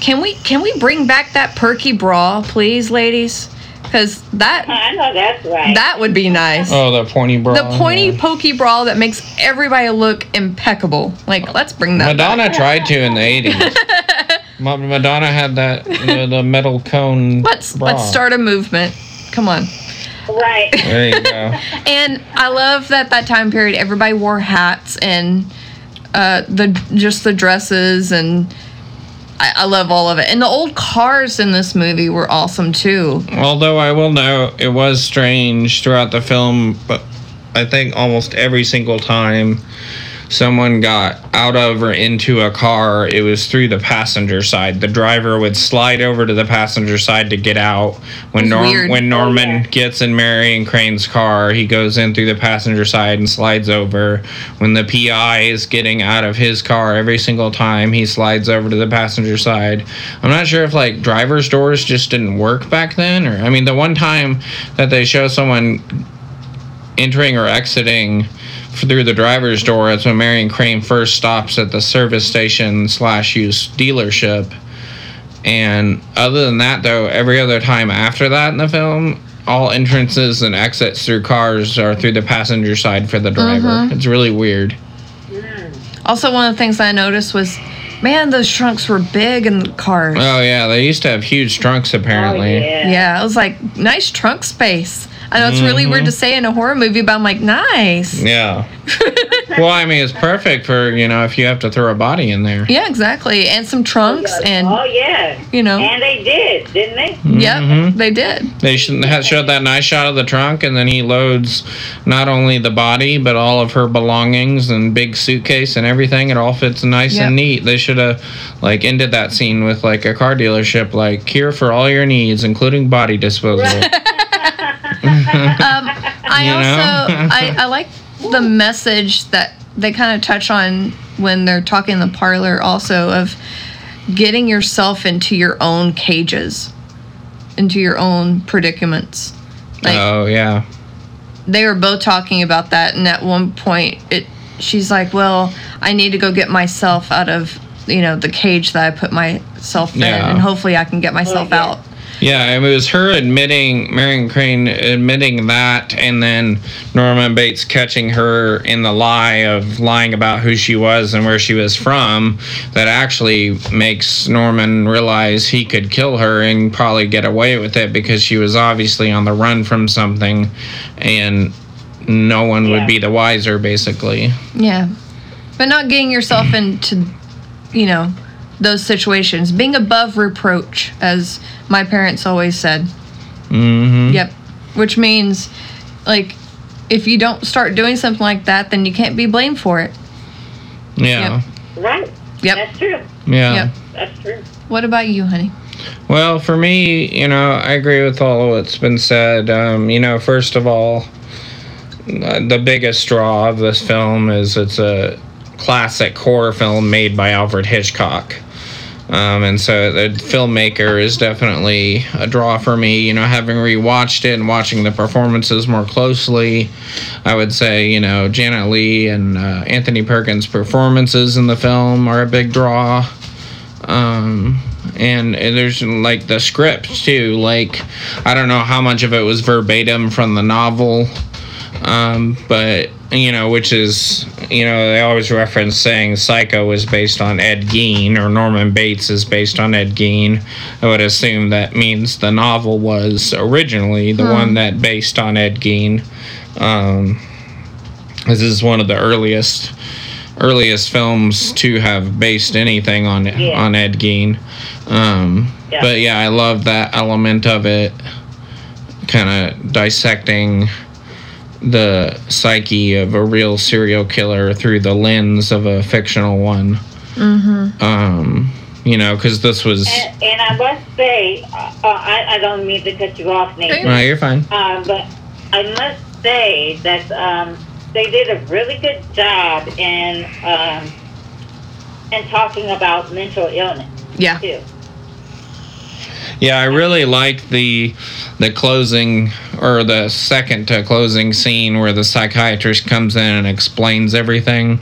can we can we bring back that perky bra, please, ladies? Because that I know that's right. that would be nice. oh, the pointy bra. the pointy yeah. pokey bra that makes everybody look impeccable. Like, let's bring that. back. Madonna tried to in the 80s. Madonna had that the, the metal cone. Let's bra. let's start a movement. Come on. right. There you go. And I love that that time period everybody wore hats and uh, the just the dresses and I, I love all of it. And the old cars in this movie were awesome too. Although I will note it was strange throughout the film, but I think almost every single time someone got out of or into a car, it was through the passenger side. The driver would slide over to the passenger side to get out. When Norm, when oh, Norman yeah. gets in Marion Crane's car, he goes in through the passenger side and slides over. When the PI is getting out of his car, every single time he slides over to the passenger side. I'm not sure if like driver's doors just didn't work back then, or I mean, the one time that they show someone entering or exiting through the driver's door is when Marion Crane first stops at the service station slash used dealership. And other than that, though, every other time after that in the film, all entrances and exits through cars are through the passenger side for the mm-hmm. driver. It's really weird. Also, one of the things I noticed was, man, those trunks were big in the cars. Oh yeah, they used to have huge trunks apparently. Oh, apparently. yeah. yeah, I was like, nice trunk space. I know it's really weird to say in a horror movie, but I'm like, nice. Yeah. well, I mean, it's perfect for you know if you have to throw a body in there. Yeah, exactly. And some trunks, and oh yeah. you know, And they did, didn't they? yep, Mhm. they did. They should have showed that nice shot of the trunk, and then he loads not only the body but all of her belongings and big suitcase and everything. It all fits nice Yep. and neat. They should have like ended that scene with like a car dealership, like here for all your needs, including body disposal. Um, I You also? I, I like the message that they kind of touch on when they're talking in the parlor also of getting yourself into your own cages, into your own predicaments. Like oh yeah, they were both talking about that, and at one point, it she's like, "Well, I need to go get myself out of." You know the cage that I put myself in, and hopefully I can get myself yeah. out. Yeah. It was her admitting Marion Crane admitting that, and then Norman Bates catching her in the lie of lying about who she was and where she was from. That actually makes Norman realize he could kill her and probably get away with it because she was obviously on the run from something, and no one Yeah. would be the wiser, basically. Yeah. But not getting yourself into, you know, those situations. Being above reproach, as my parents always said. hmm Yep. Which means, like, if you don't start doing something like that, then you can't be blamed for it. Yeah. Right. Yep. That's true. Yeah. Yep. That's true. What about you, honey? Well, for me, you know, I agree with all of what's been said. Um, you know, first of all, the biggest draw of this film is it's a classic horror film made by Alfred Hitchcock. Um, and so the filmmaker is definitely a draw for me. You know, having rewatched it and watching the performances more closely, I would say, you know, Janet Leigh and uh, Anthony Perkins' performances in the film are a big draw um and there's like the script too like i don't know how much of it was verbatim from the novel um but you know which is you know they always reference saying psycho was based on ed gein or norman bates is based on ed gein i would assume that means the novel was originally the one that based on ed gein um this is one of the earliest earliest films to have based anything on Yeah. on Ed Gein. Um, Yeah. But yeah, I love that element of it, kind of dissecting the psyche of a real serial killer through the lens of a fictional one. Mm-hmm. Um, you know, because this was. And, and I must say, uh, uh, I, I don't mean to cut you off, Nathan. No, you're fine. Um, but I must say that um, they did a really good job in um, in talking about mental illness Yeah. too. Yeah, I really liked the the closing or the second to closing scene where the psychiatrist comes in and explains everything.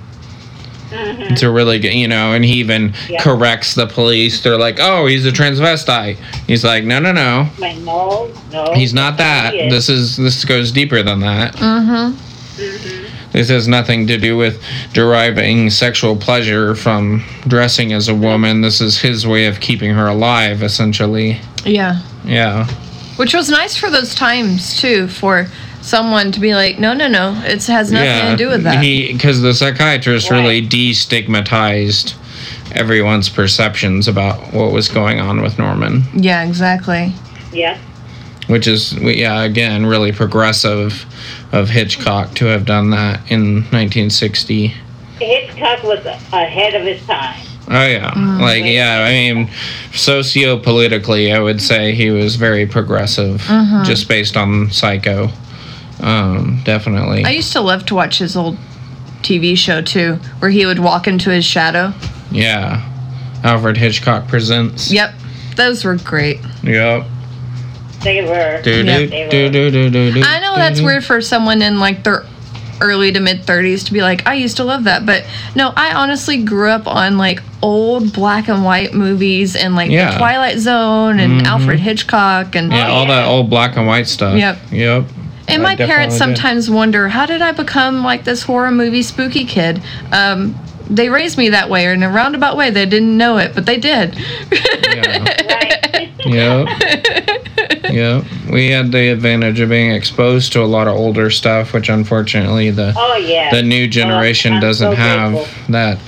Mhm. It's a really good, you know, and he even Yeah. corrects the police. They're like, "Oh, he's a transvestite." He's like, "No, no, no. Like, no, no. He's not that. He is. This is this goes deeper than that. Mm-hmm. Mhm. This has nothing to do with deriving sexual pleasure from dressing as a woman. This is his way of keeping her alive, essentially. Yeah. Yeah. Which was nice for those times too, for someone to be like, no, no, no, it has nothing yeah. to do with that. He because the psychiatrist Right. really destigmatized everyone's perceptions about what was going on with Norman, yeah, exactly. Yeah. which is yeah again really progressive of Hitchcock to have done that in 1960. Hitchcock was ahead of his time. Oh yeah, Mm. like yeah. I mean, socio-politically, I would say he was very progressive, Mhm. just based on Psycho. Um, definitely. I used to love to watch his old TV show too, where he would walk into his shadow. yeah. Alfred Hitchcock presents. Yep, those were great. Yep. They were. Do Yeah. do They were- do do do do. do, I know that's do. weird for someone in like their early to mid 30s to be like, I used to love that. But no, I honestly grew up on like old black and white movies and like Yeah. The Twilight Zone and Mhm. Alfred Hitchcock. And, Yeah, all that old black and white stuff. Yep. Yep. and I my parents definitely did. sometimes wonder, how did I become like this horror movie spooky kid? Um, they raised me that way, or in a roundabout way. They didn't know it, but they did. Right. Yep. Yep. We had the advantage of being exposed to a lot of older stuff, which unfortunately the oh yeah. the new generation I'm doesn't so have grateful. that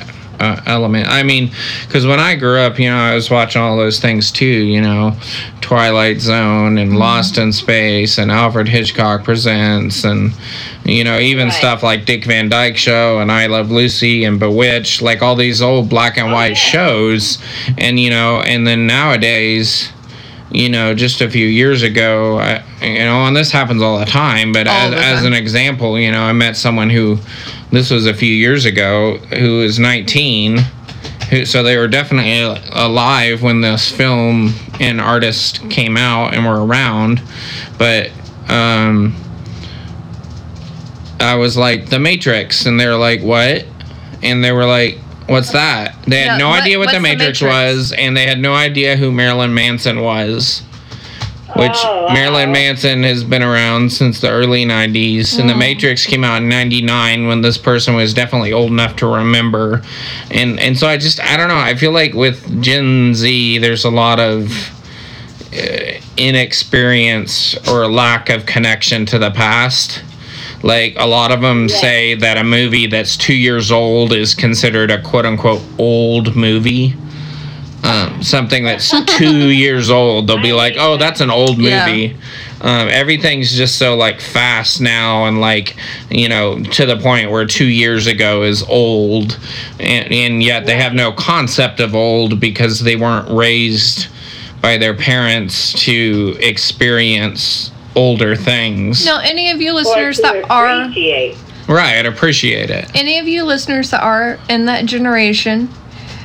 uh, element. I mean, because when I grew up, you know, I was watching all those things too. You know, Twilight Zone and Lost in Space and Alfred Hitchcock Presents and you know even Right. stuff like Dick Van Dyke Show and I Love Lucy and Bewitched, like all these old black and Oh, white yeah. shows. And you know, and then nowadays. You know, just a few years ago, I, you know, and this happens all the time. But as, the as an example, you know, I met someone who, this was a few years ago, who was 19. Who, so they were definitely alive when this film and artist came out and were around. But um, I was like, The Matrix. And they were like, What? And they were like, What's that? They had Yeah, no what- idea what the The Matrix, Matrix? was, and they had no idea who Marilyn Manson was which Oh, wow. Marilyn Manson has been around since the early 90s and the Mm. Matrix came out in 99 when this person was definitely old enough to remember and and so I just I don't know I feel like with Gen Z there's a lot of uh, inexperience or lack of connection to the past like a lot of them Yeah. say that a movie that's 2 years old is considered a quote unquote old movie um, something that's two years old, they'll be like, "Oh, that's an old Yeah. movie." Um, everything's just so like fast now, and like you know, to the point where two years ago is old, and, and yet they have no concept of old because they weren't raised by their parents to experience older things. now, any of you listeners that are appreciate. Right, appreciate it. any of you listeners that are in that generation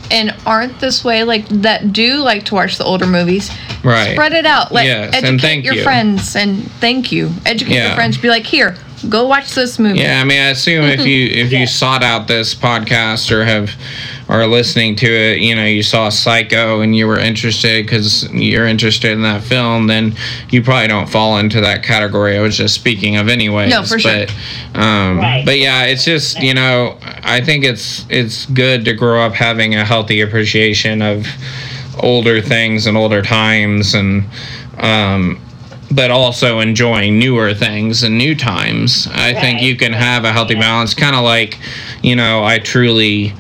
and aren't this way, like that do like to watch the older movies, Right. spread it out. Like Yes, and educate thank your you. friends and thank you. Educate Yeah. your friends. Be like, here, go watch this movie. Yeah, I mean, I assume if you if you sought out this podcast or have are listening to it, you know, you saw Psycho and you were interested because you're interested in that film, then you probably don't fall into that category. I was just speaking of anyways. No, for sure. But, um, Right. but yeah, it's just you know, I think it's it's good to grow up having a healthy appreciation of older things and older times and um but also enjoying newer things and new times. I think you can have a healthy balance, kind of like, you know, I truly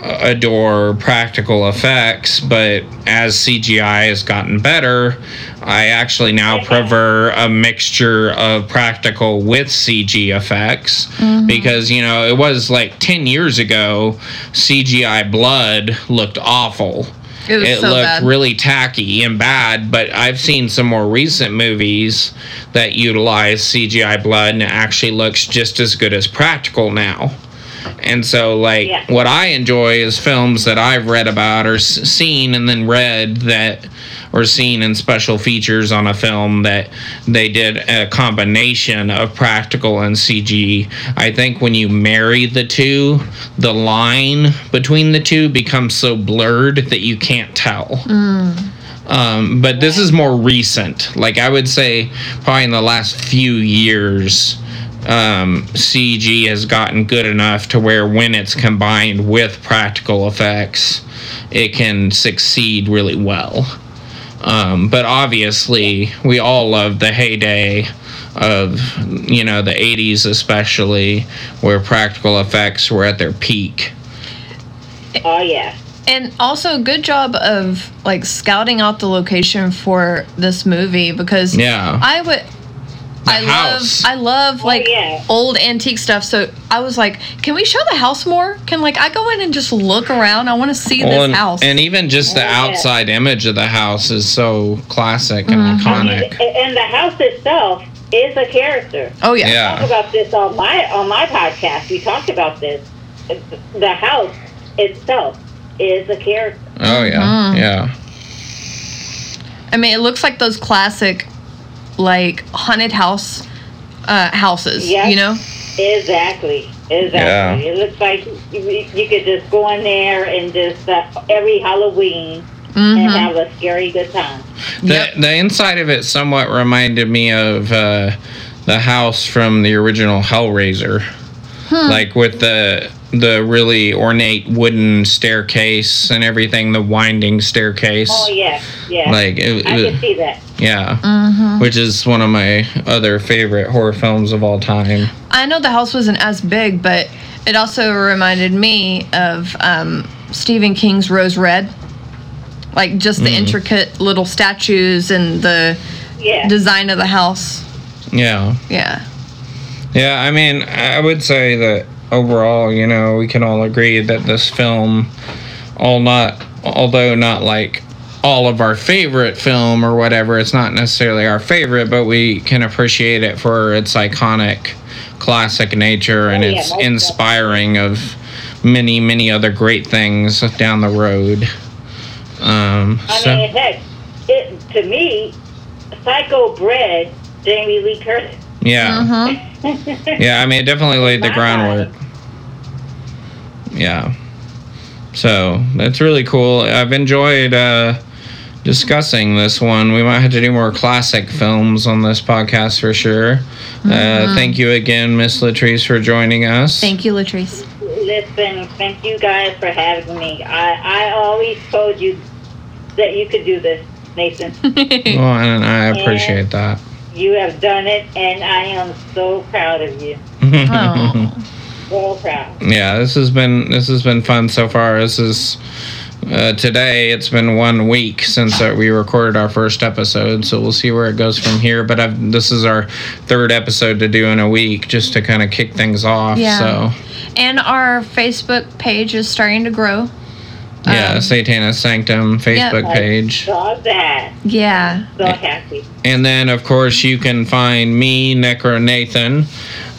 uh, adore practical effects, but as CGI has gotten better, I actually now prefer a mixture of practical with CG effects because, you know, it was like 10 years ago, CGI blood looked awful It it so looked bad. really tacky and bad but i've seen some more recent movies that utilize cgi blood and it actually looks just as good as practical now And so, like, Yeah. what I enjoy is films that I've read about or s- seen and then read that or seen in special features on a film that they did a combination of practical and CG. I think when you marry the two, the line between the two becomes so blurred that you can't tell. Um, but this is more recent. Like I would say, probably in the last few years, um, CG has gotten good enough to where when it's combined with practical effects, it can succeed really well. Um, but obviously, we all love the heyday of you know the 80s especially where practical effects were at their peak Oh yeah. And also, good job of like scouting out the location for this movie because Yeah. I would. I house. love I love like yeah. old antique stuff. So I was like, can we show the house more? Can like I go in and just look around? I want to see Well, this and, house. and even just the Oh, yeah. outside image of the house is so classic and Mm-hmm. Iconic. and the house itself is a character. oh yeah. Yeah. talk about this on my on my podcast. We talked about this. The house itself is a character. Oh yeah, Mhm. yeah, I mean, it looks like those classic, like haunted house, uh, houses. Yeah. You know. Exactly. Exactly. It looks like you, you could just go in there and just uh, every Halloween and hmm have a scary good time. the Yep. the inside of it somewhat reminded me of uh, the house from the original Hellraiser, Hmm. like with the the really ornate wooden staircase and everything, the winding staircase. Oh yeah, yeah. Like it, I it- can see that. Yeah, hmm which is one of my other favorite horror films of all time. I know the house wasn't as big, but it also reminded me of um, Stephen King's Rose Red. Like just the Mm. intricate little statues and the Yeah. design of the house. Yeah. Yeah. Yeah, I mean, I would say that overall, you know, we can all agree that this film, all not, although not like all of our favorite film or whatever, it's not necessarily our favorite, but we can appreciate it for its iconic, classic nature and Oh, yeah, its most inspiring of many, many other great things down the road. Um, I so, mean, heck, it to me, Psycho bred Jamie Lee Curtis. yeah. hmm Yeah, I mean, it definitely laid the groundwork. Yeah. So that's really cool. I've enjoyed uh, discussing this one. We might have to do more classic films on this podcast for sure. Uh, thank you again, Miss Latrice, for joining us. Thank you, Latrice. Listen, thank you guys for having me. I I always told you that you could do this, Nathan. Well, and I appreciate that. You have done it, and I am so proud of you. oh. So proud. yeah, this has been this has been fun so far. This is uh, today. It's been one week since uh, we recorded our first episode, so we'll see where it goes from here. But I've, this is our third episode to do in a week, just to kind of kick things off. Yeah. So And our Facebook page is starting to grow. yeah, Um, Satanis Sanctum Facebook I page, saw that. Yeah. So happy. And then of course you can find me NEKROnathan.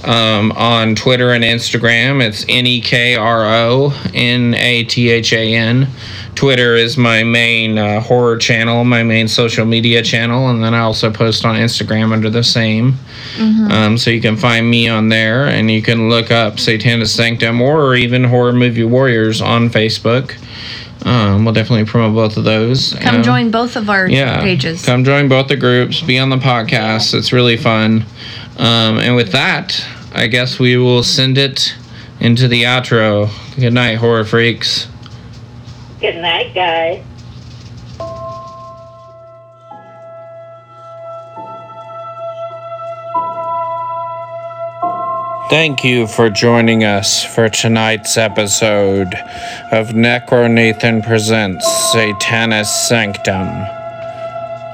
Um, on Twitter and Instagram, it's N E K R O N A T H A N. Twitter is my main uh, horror channel, my main social media channel, and then I also post on Instagram under the same. Um, so you can find me on there, and you can look up Satanis Sanctum or even Horror Movie Warriors on Facebook. Um, we'll definitely promote both of those. Come Um, join both of our yeah, pages. Come join both the groups. Be on the podcast. It's really fun. Um, and with that, I guess we will send it into the outro. Good night, horror freaks. Good night, guys. Thank you for joining us for tonight's episode of NEKROnathan Presents Satanis Sanctum.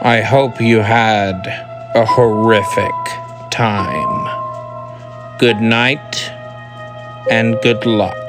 I hope you had a horrific time. Good night and good luck.